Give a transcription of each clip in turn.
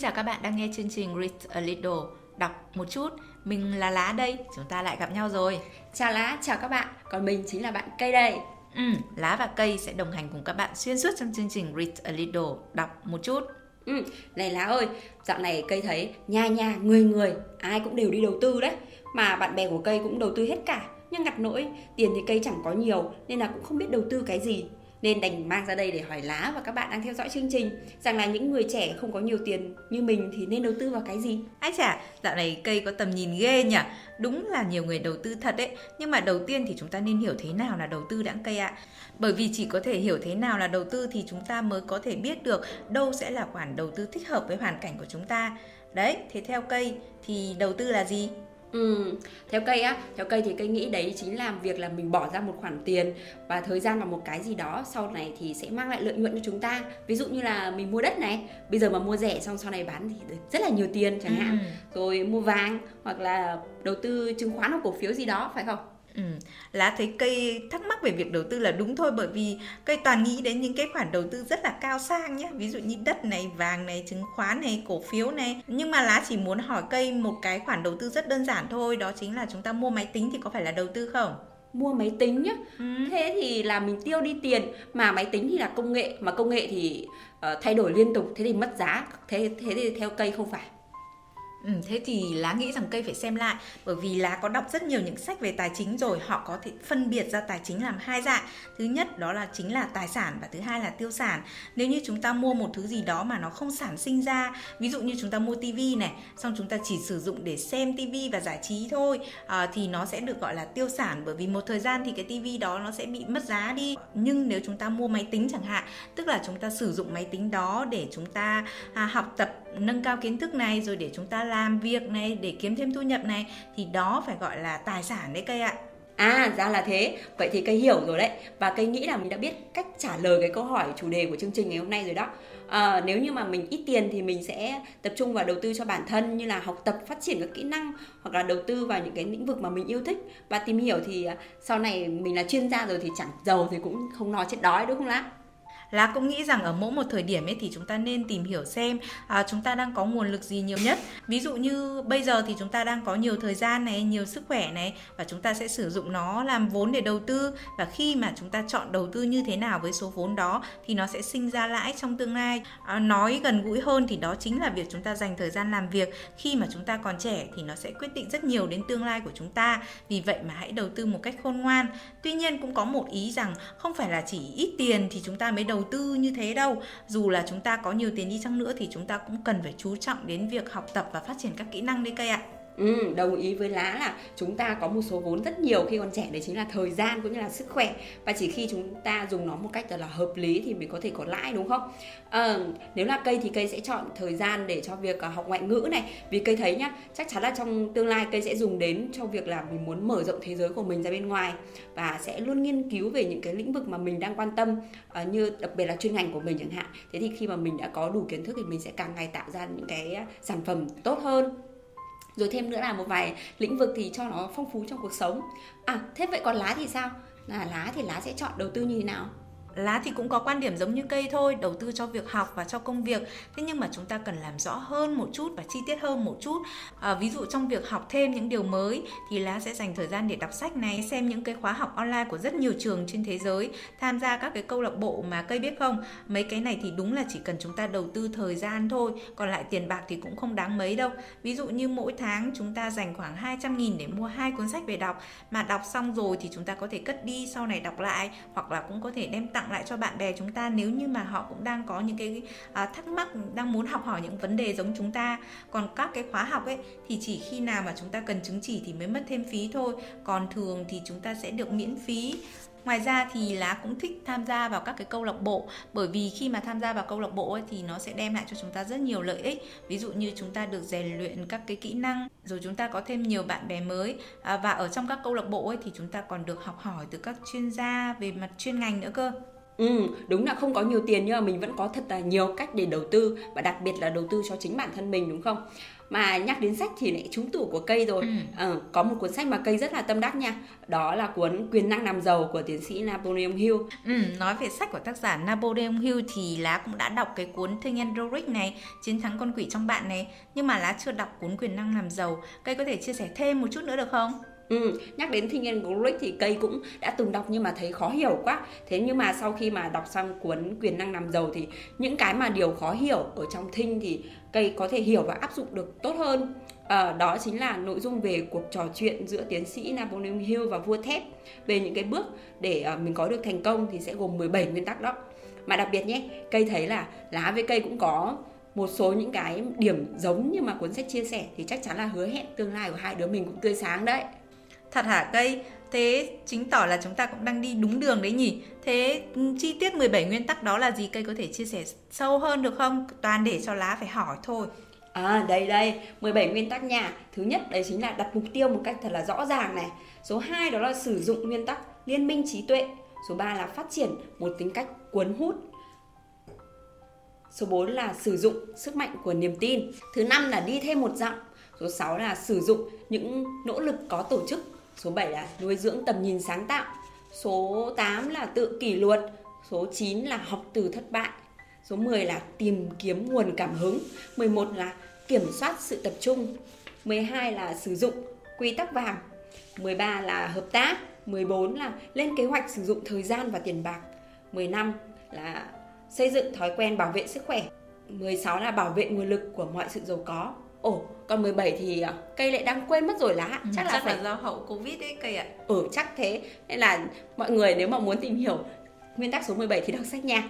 Chào các bạn đang nghe chương trình Read a Little, đọc một chút. Mình là Lá đây, chúng ta lại gặp nhau rồi. Chào Lá, chào các bạn, còn mình chính là bạn Cây đây. Ừ, Lá và Cây sẽ đồng hành cùng các bạn xuyên suốt trong chương trình Read a Little, đọc một chút. Ừ, này Lá ơi, dạo này Cây thấy nhà nhà, người người, ai cũng đều đi đầu tư đấy. Mà bạn bè của Cây cũng đầu tư hết cả, nhưng ngặt nỗi tiền thì Cây chẳng có nhiều nên là cũng không biết đầu tư cái gì nên đành mang ra đây để hỏi lá và các bạn đang theo dõi chương trình. Rằng là những người trẻ không có nhiều tiền như mình thì nên đầu tư vào cái gì? Anh chả, dạo này cây có tầm nhìn ghê nhỉ? Đúng là nhiều người đầu tư thật đấy Nhưng mà đầu tiên thì chúng ta nên hiểu thế nào là đầu tư đã cây ạ. Bởi vì chỉ có thể hiểu thế nào là đầu tư thì chúng ta mới có thể biết được đâu sẽ là khoản đầu tư thích hợp với hoàn cảnh của chúng ta. Đấy, thế theo cây thì đầu tư là gì? Ừ, theo cây á, theo cây thì cây nghĩ đấy chính là việc là mình bỏ ra một khoản tiền và thời gian vào một cái gì đó sau này thì sẽ mang lại lợi nhuận cho chúng ta. Ví dụ như là mình mua đất này, bây giờ mà mua rẻ xong sau này bán thì được rất là nhiều tiền chẳng hạn. Ừ. Rồi mua vàng hoặc là đầu tư chứng khoán hoặc cổ phiếu gì đó phải không? Ừ. Lá thấy cây thắc mắc về việc đầu tư là đúng thôi bởi vì cây toàn nghĩ đến những cái khoản đầu tư rất là cao sang nhé ví dụ như đất này vàng này chứng khoán này cổ phiếu này. Nhưng mà lá chỉ muốn hỏi cây một cái khoản đầu tư rất đơn giản thôi đó chính là chúng ta mua máy tính thì có phải là đầu tư không? Mua máy tính nhá. Ừ. thế thì là mình tiêu đi tiền mà máy tính thì là công nghệ mà công nghệ thì uh, thay đổi liên tục thế thì mất giá. Thế thế thì theo cây không phải Ừ, thế thì lá nghĩ rằng cây phải xem lại bởi vì lá có đọc rất nhiều những sách về tài chính rồi họ có thể phân biệt ra tài chính làm hai dạng. Thứ nhất đó là chính là tài sản và thứ hai là tiêu sản. Nếu như chúng ta mua một thứ gì đó mà nó không sản sinh ra ví dụ như chúng ta mua tivi này xong chúng ta chỉ sử dụng để xem tivi và giải trí thôi à, thì nó sẽ được gọi là tiêu sản bởi vì một thời gian thì cái tivi đó nó sẽ bị mất giá đi. Nhưng nếu chúng ta mua máy tính chẳng hạn tức là chúng ta sử dụng máy tính đó để chúng ta à, học tập nâng cao kiến thức này rồi để chúng ta làm việc này để kiếm thêm thu nhập này thì đó phải gọi là tài sản đấy cây ạ. À ra là thế, vậy thì cây hiểu rồi đấy. Và cây nghĩ là mình đã biết cách trả lời cái câu hỏi chủ đề của chương trình ngày hôm nay rồi đó. À, Nếu như mà mình ít tiền thì mình sẽ tập trung vào đầu tư cho bản thân Như là học tập, phát triển các kỹ năng Hoặc là đầu tư vào những cái lĩnh vực mà mình yêu thích. Và tìm hiểu thì ờ, sau này mình là chuyên gia rồi thì chẳng giàu thì cũng không nói chết đói đúng không lá lá cũng nghĩ rằng ở mỗi một thời điểm ấy thì chúng ta nên tìm hiểu xem à, chúng ta đang có nguồn lực gì nhiều nhất. Ví dụ như bây giờ thì chúng ta đang có nhiều thời gian này nhiều sức khỏe này và chúng ta sẽ sử dụng nó làm vốn để đầu tư. Và khi mà chúng ta chọn đầu tư như thế nào với số vốn đó thì nó sẽ sinh ra lãi trong tương lai. À, nói gần gũi hơn thì đó chính là việc chúng ta dành thời gian làm việc. Khi mà chúng ta còn trẻ thì nó sẽ quyết định rất nhiều đến tương lai của chúng ta. Vì vậy mà hãy đầu tư một cách khôn ngoan. Tuy nhiên cũng có một ý rằng không phải là chỉ ít tiền thì chúng ta mới đầu đầu tư như thế đâu. Dù là chúng ta có nhiều tiền đi chăng nữa thì chúng ta cũng cần phải chú trọng đến việc học tập và phát triển các kỹ năng đấy, cây ạ. Ừ, đồng ý với lá là chúng ta có một số vốn rất nhiều khi còn trẻ đấy chính là thời gian cũng như là sức khỏe. Và chỉ khi chúng ta dùng nó một cách là hợp lý thì mình có thể có lãi đúng không? À, nếu là cây thì cây sẽ chọn thời gian để cho việc à, học ngoại ngữ này. Vì cây thấy nhá chắc chắn là trong tương lai cây sẽ dùng đến cho việc là mình muốn mở rộng thế giới của mình ra bên ngoài và sẽ luôn nghiên cứu về những cái lĩnh vực mà mình đang quan tâm ờ, như đặc biệt là chuyên ngành của mình chẳng hạn. Thế thì khi mà mình đã có đủ kiến thức thì mình sẽ càng ngày tạo ra những cái à, sản phẩm tốt hơn rồi thêm nữa là một vài lĩnh vực thì cho nó phong phú trong cuộc sống. À thế vậy còn lá thì sao? Là lá thì lá sẽ chọn đầu tư như thế nào? Lá thì cũng có quan điểm giống như cây thôi đầu tư cho việc học và cho công việc. Thế nhưng mà chúng ta cần làm rõ hơn một chút và chi tiết hơn một chút. À, ví dụ trong việc học thêm những điều mới thì lá sẽ dành thời gian để đọc sách này xem những cái khóa học online của rất nhiều trường trên thế giới tham gia các cái câu lạc bộ mà cây biết không. Mấy cái này thì đúng là chỉ cần chúng ta đầu tư thời gian thôi còn lại tiền bạc thì cũng không đáng mấy đâu. Ví dụ như mỗi tháng chúng ta dành khoảng 200 nghìn để mua hai cuốn sách về đọc mà đọc xong rồi thì chúng ta có thể cất đi sau này đọc lại hoặc là cũng có thể đem tặng lại cho bạn bè chúng ta nếu như mà họ cũng đang có những cái à, thắc mắc, đang muốn học hỏi những vấn đề giống chúng ta. Còn các cái khóa học ấy, thì chỉ khi nào mà chúng ta cần chứng chỉ thì mới mất thêm phí thôi. Còn thường thì chúng ta sẽ được miễn phí. Ngoài ra thì lá cũng thích tham gia vào các cái câu lạc bộ bởi vì khi mà tham gia vào câu lạc bộ ấy, thì nó sẽ đem lại cho chúng ta rất nhiều lợi ích. Ví dụ như chúng ta được rèn luyện các cái kỹ năng, rồi chúng ta có thêm nhiều bạn bè mới à, và ở trong các câu lạc bộ ấy thì chúng ta còn được học hỏi từ các chuyên gia về mặt chuyên ngành nữa cơ. Ừ, đúng là không có nhiều tiền nhưng mà mình vẫn có thật là nhiều cách để đầu tư và đặc biệt là đầu tư cho chính bản thân mình đúng không? Mà nhắc đến sách thì lại trúng tủ của cây rồi. Ừ. À, có một cuốn sách mà cây rất là tâm đắc nha. Đó là cuốn Quyền năng làm giàu của tiến sĩ Napoleon Hill. Ừ, nói về sách của tác giả Napoleon Hill thì lá cũng đã đọc cái cuốn Think and Grow Rich này, Chiến thắng con quỷ trong bạn này, nhưng mà lá chưa đọc cuốn Quyền năng làm giàu. Cây có thể chia sẻ thêm một chút nữa được không? Ừ, nhắc đến Think and Grow Rich thì cây cũng đã từng đọc nhưng mà thấy khó hiểu quá. Thế nhưng mà sau khi mà đọc xong cuốn Quyền năng làm giàu thì những cái mà điều khó hiểu ở trong Think thì cây có thể hiểu và áp dụng được tốt hơn. À, đó chính là nội dung về cuộc trò chuyện giữa tiến sĩ Napoleon Hill và vua thép về những cái bước để ờ, mình có được thành công thì sẽ gồm 17 nguyên tắc đó. Mà đặc biệt nhé, cây thấy là lá với cây cũng có một số những cái điểm giống như mà cuốn sách chia sẻ thì chắc chắn là hứa hẹn tương lai của hai đứa mình cũng tươi sáng đấy. Thật hả cây? Thế chứng tỏ là chúng ta cũng đang đi đúng đường đấy nhỉ? Thế ừ, chi tiết 17 nguyên tắc đó là gì cây có thể chia sẻ sâu hơn được không? Toàn để cho lá phải hỏi thôi. À đây đây, 17 nguyên tắc nha. Thứ nhất đấy chính là đặt mục tiêu một cách thật là rõ ràng này. Số 2 đó là sử dụng nguyên tắc liên minh trí tuệ. Số 3 là phát triển một tính cách cuốn hút. Số 4 là sử dụng sức mạnh của niềm tin. Thứ năm là đi thêm một dặm. Số 6 là sử dụng những nỗ lực có tổ chức Số 7 là nuôi dưỡng tầm nhìn sáng tạo. Số 8 là tự kỷ luật. Số 9 là học từ thất bại. Số 10 là tìm kiếm nguồn cảm hứng. 11 là kiểm soát sự tập trung. 12 là sử dụng quy tắc vàng. 13 là hợp tác. 14 là lên kế hoạch sử dụng thời gian và tiền bạc. 15 là xây dựng thói quen bảo vệ sức khỏe. 16 là bảo vệ nguồn lực của mọi sự giàu có. Ồ, còn 17 thì à, cây lại đang quên mất rồi lá. Ừ, chắc, chắc là phải là do hậu Covid ấy cây ạ. Ừ, chắc thế. Nên là mọi người nếu mà muốn tìm hiểu nguyên tắc số 17 thì đọc sách nha.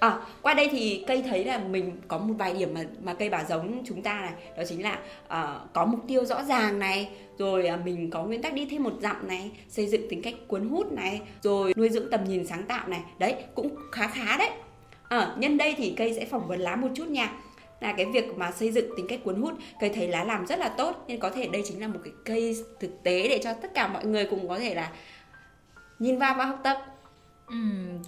À, qua đây thì cây thấy là mình có một vài điểm mà mà cây bảo giống chúng ta này, đó chính là uh, có mục tiêu rõ ràng này, rồi uh, mình có nguyên tắc đi thêm một dặm này, xây dựng tính cách cuốn hút này, rồi nuôi dưỡng tầm nhìn sáng tạo này, đấy cũng khá khá đấy. À, nhân đây thì cây sẽ phỏng vấn lá một chút nha là cái việc mà xây dựng tính cách cuốn hút cây thấy lá làm rất là tốt. Nên có thể đây chính là một cái cây thực tế để cho tất cả mọi người cùng có thể là nhìn vào và học tập. Ừ,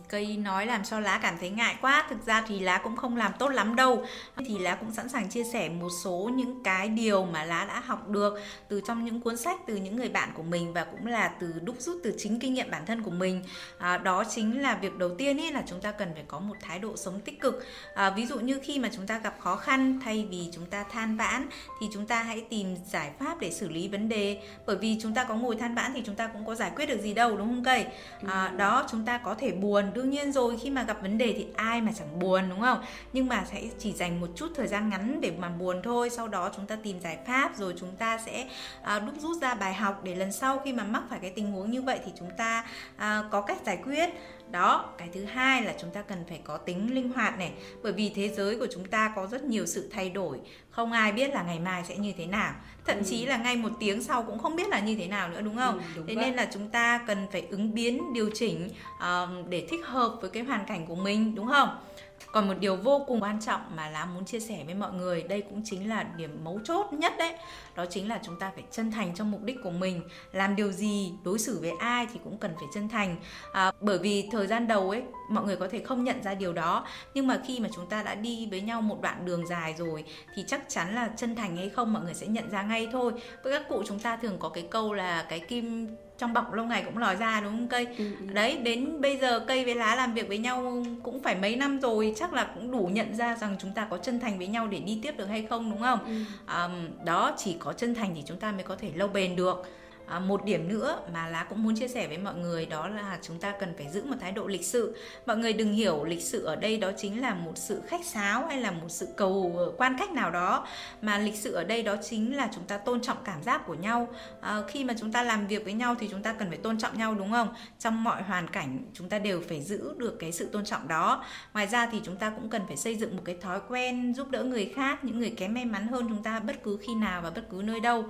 cây nói làm cho lá cảm thấy ngại quá. Thực ra thì lá cũng không làm tốt lắm đâu. Thì lá cũng sẵn sàng chia sẻ một số những cái điều mà lá đã học được từ trong những cuốn sách từ những người bạn của mình và cũng là từ đúc rút từ chính kinh nghiệm bản thân của mình. À, đó chính là việc đầu tiên ấy là chúng ta cần phải có một thái độ sống tích cực. À, ví dụ như khi mà chúng ta gặp khó khăn thay vì chúng ta than vãn thì chúng ta hãy tìm giải pháp để xử lý vấn đề. Bởi vì chúng ta có ngồi than vãn thì chúng ta cũng có giải quyết được gì đâu đúng không cây? À, đó chúng ta có có thể buồn. Đương nhiên rồi khi mà gặp vấn đề thì ai mà chẳng buồn đúng không? Nhưng mà sẽ chỉ dành một chút thời gian ngắn để mà buồn thôi. Sau đó chúng ta tìm giải pháp rồi chúng ta sẽ à, đúc rút ra bài học để lần sau khi mà mắc phải cái tình huống như vậy thì chúng ta à, có cách giải quyết. Đó cái thứ hai là chúng ta cần phải có tính linh hoạt này. Bởi vì thế giới của chúng ta có rất nhiều sự thay đổi không ai biết là ngày mai sẽ như thế nào thậm ừ. chí là ngay một tiếng sau cũng không biết là như thế nào nữa đúng không ừ, đúng thế vậy. nên là chúng ta cần phải ứng biến điều chỉnh uh, để thích hợp với cái hoàn cảnh của mình đúng không còn một điều vô cùng quan trọng mà lá muốn chia sẻ với mọi người đây cũng chính là điểm mấu chốt nhất đấy. Đó chính là chúng ta phải chân thành trong mục đích của mình. Làm điều gì đối xử với ai thì cũng cần phải chân thành. À, bởi vì thời gian đầu ấy mọi người có thể không nhận ra điều đó. Nhưng mà khi mà chúng ta đã đi với nhau một đoạn đường dài rồi thì chắc chắn là chân thành hay không mọi người sẽ nhận ra ngay thôi. Với các cụ chúng ta thường có cái câu là cái kim trong bọc lâu ngày cũng lòi ra đúng không cây ừ, ừ. đấy đến bây giờ cây với lá làm việc với nhau cũng phải mấy năm rồi chắc là cũng đủ nhận ra rằng chúng ta có chân thành với nhau để đi tiếp được hay không đúng không ừ. à, đó chỉ có chân thành thì chúng ta mới có thể lâu bền được à, một điểm nữa mà lá cũng muốn chia sẻ với mọi người đó là chúng ta cần phải giữ một thái độ lịch sự. Mọi người đừng hiểu lịch sự ở đây đó chính là một sự khách sáo hay là một sự cầu quan khách nào đó mà lịch sự ở đây đó chính là chúng ta tôn trọng cảm giác của nhau. À, khi mà chúng ta làm việc với nhau thì chúng ta cần phải tôn trọng nhau đúng không? Trong mọi hoàn cảnh chúng ta đều phải giữ được cái sự tôn trọng đó. Ngoài ra thì chúng ta cũng cần phải xây dựng một cái thói quen giúp đỡ người khác những người kém may mắn hơn chúng ta bất cứ khi nào và bất cứ nơi đâu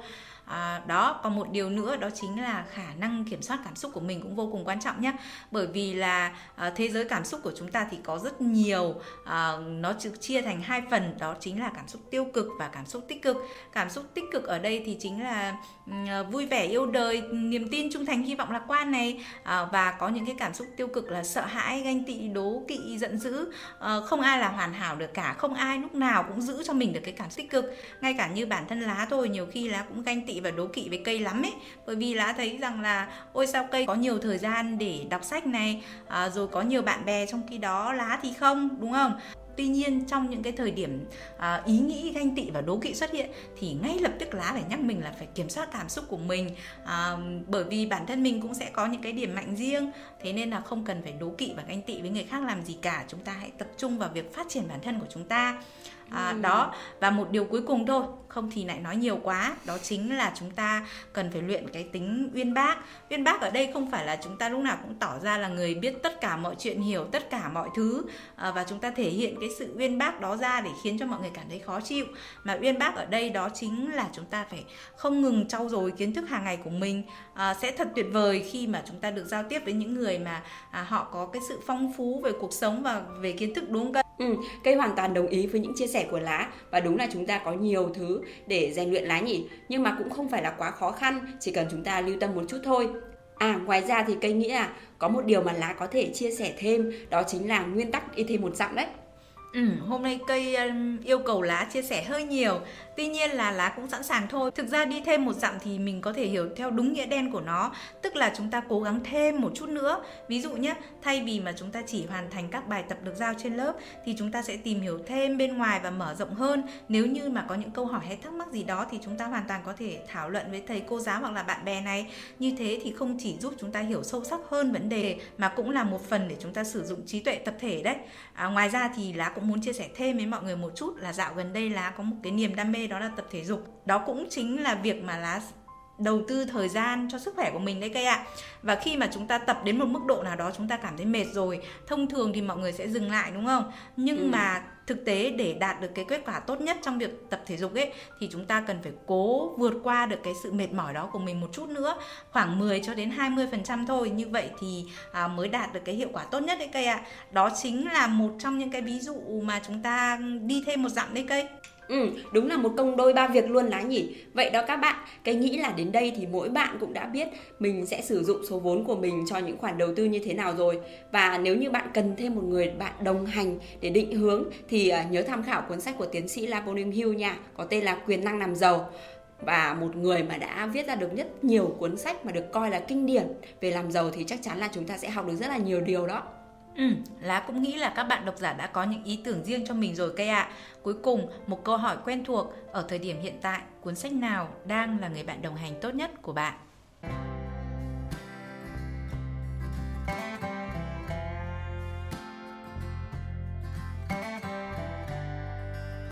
à, đó còn một điều nữa đó chính là khả năng kiểm soát cảm xúc của mình cũng vô cùng quan trọng nhé. Bởi vì là à, thế giới cảm xúc của chúng ta thì có rất nhiều à, nó chia thành hai phần đó chính là cảm xúc tiêu cực và cảm xúc tích cực. Cảm xúc tích cực ở đây thì chính là ừ, à, vui vẻ yêu đời niềm tin trung thành hy vọng lạc quan này. À, và có những cái cảm xúc tiêu cực là sợ hãi ganh tị đố kỵ giận dữ. À, không ai là hoàn hảo được cả không ai lúc nào cũng giữ cho mình được cái cảm xúc tích cực. Ngay cả như bản thân lá thôi nhiều khi lá cũng ganh tị và đố kỵ với cây lắm ấy. Bởi vì lá thấy rằng là ôi sao cây có nhiều thời gian để đọc sách này à, rồi có nhiều bạn bè trong khi đó lá thì không? Đúng không? Tuy nhiên trong những cái thời điểm à, ý nghĩ ganh tị và đố kỵ xuất hiện thì ngay lập tức lá phải nhắc mình là phải kiểm soát cảm xúc của mình. À, bởi vì bản thân mình cũng sẽ có những cái điểm mạnh riêng thế nên là không cần phải đố kỵ và ganh tị với người khác làm gì cả. Chúng ta hãy tập trung vào việc phát triển bản thân của chúng ta à, ừ. đó. Và một điều cuối cùng thôi không thì lại nói nhiều quá. Đó chính là chúng ta cần phải luyện cái tính uyên bác. Uyên bác ở đây không phải là chúng ta lúc nào cũng tỏ ra là người biết tất cả mọi chuyện hiểu tất cả mọi thứ à, và chúng ta thể hiện cái sự uyên bác đó ra để khiến cho mọi người cảm thấy khó chịu. Mà uyên bác ở đây đó chính là chúng ta phải không ngừng trau dồi kiến thức hàng ngày của mình. À, sẽ thật tuyệt vời khi mà chúng ta được giao tiếp với những người mà à, họ có cái sự phong phú về cuộc sống và về kiến thức đúng không Ừ, cây hoàn toàn đồng ý với những chia sẻ của lá. Và đúng là chúng ta có nhiều thứ để rèn luyện lá nhỉ. Nhưng mà cũng không phải là quá khó khăn chỉ cần chúng ta lưu tâm một chút thôi. À ngoài ra thì cây nghĩ là có một điều mà lá có thể chia sẻ thêm đó chính là nguyên tắc đi thêm một dặm đấy. Ừ, hôm nay cây um, yêu cầu lá chia sẻ hơi nhiều. Tuy nhiên là lá cũng sẵn sàng thôi. Thực ra đi thêm một dặm thì mình có thể hiểu theo đúng nghĩa đen của nó. Tức là chúng ta cố gắng thêm một chút nữa. Ví dụ nhé, thay vì mà chúng ta chỉ hoàn thành các bài tập được giao trên lớp Thì chúng ta sẽ tìm hiểu thêm bên ngoài và mở rộng hơn. Nếu như mà có những câu hỏi hay thắc mắc gì đó Thì chúng ta hoàn toàn có thể thảo luận với thầy cô giáo hoặc là bạn bè này. Như thế thì không chỉ giúp chúng ta hiểu sâu sắc hơn vấn đề Mà cũng là một phần để chúng ta sử dụng trí tuệ tập thể đấy. À, Ngoài ra thì lá cũng muốn chia sẻ thêm với mọi người một chút là dạo gần đây lá có một cái niềm đam mê đó là tập thể dục. Đó cũng chính là việc mà lá đầu tư thời gian cho sức khỏe của mình đấy cây ạ. Và khi mà chúng ta tập đến một mức độ nào đó chúng ta cảm thấy mệt rồi thông thường thì mọi người sẽ dừng lại đúng không? Nhưng ừ. mà thực tế để đạt được cái kết quả tốt nhất trong việc tập thể dục ấy thì chúng ta cần phải cố vượt qua được cái sự mệt mỏi đó của mình một chút nữa khoảng 10 cho đến 20 phần trăm thôi. Như vậy thì à, mới đạt được cái hiệu quả tốt nhất đấy cây ạ. Đó chính là một trong những cái ví dụ mà chúng ta đi thêm một dặm đấy cây Ừ, đúng là một công đôi ba việc luôn lá nhỉ. Vậy đó các bạn, cái nghĩ là đến đây thì mỗi bạn cũng đã biết mình sẽ sử dụng số vốn của mình cho những khoản đầu tư như thế nào rồi. Và nếu như bạn cần thêm một người bạn đồng hành để định hướng thì à, nhớ tham khảo cuốn sách của tiến sĩ Napoleon Hill nha, có tên là Quyền năng làm giàu và một người mà đã viết ra được rất nhiều cuốn sách mà được coi là kinh điển về làm giàu thì chắc chắn là chúng ta sẽ học được rất là nhiều điều đó. Ừ, Lá cũng nghĩ là các bạn độc giả đã có những ý tưởng riêng cho mình rồi cây ạ. À. Cuối cùng, một câu hỏi quen thuộc ở thời điểm hiện tại, cuốn sách nào đang là người bạn đồng hành tốt nhất của bạn?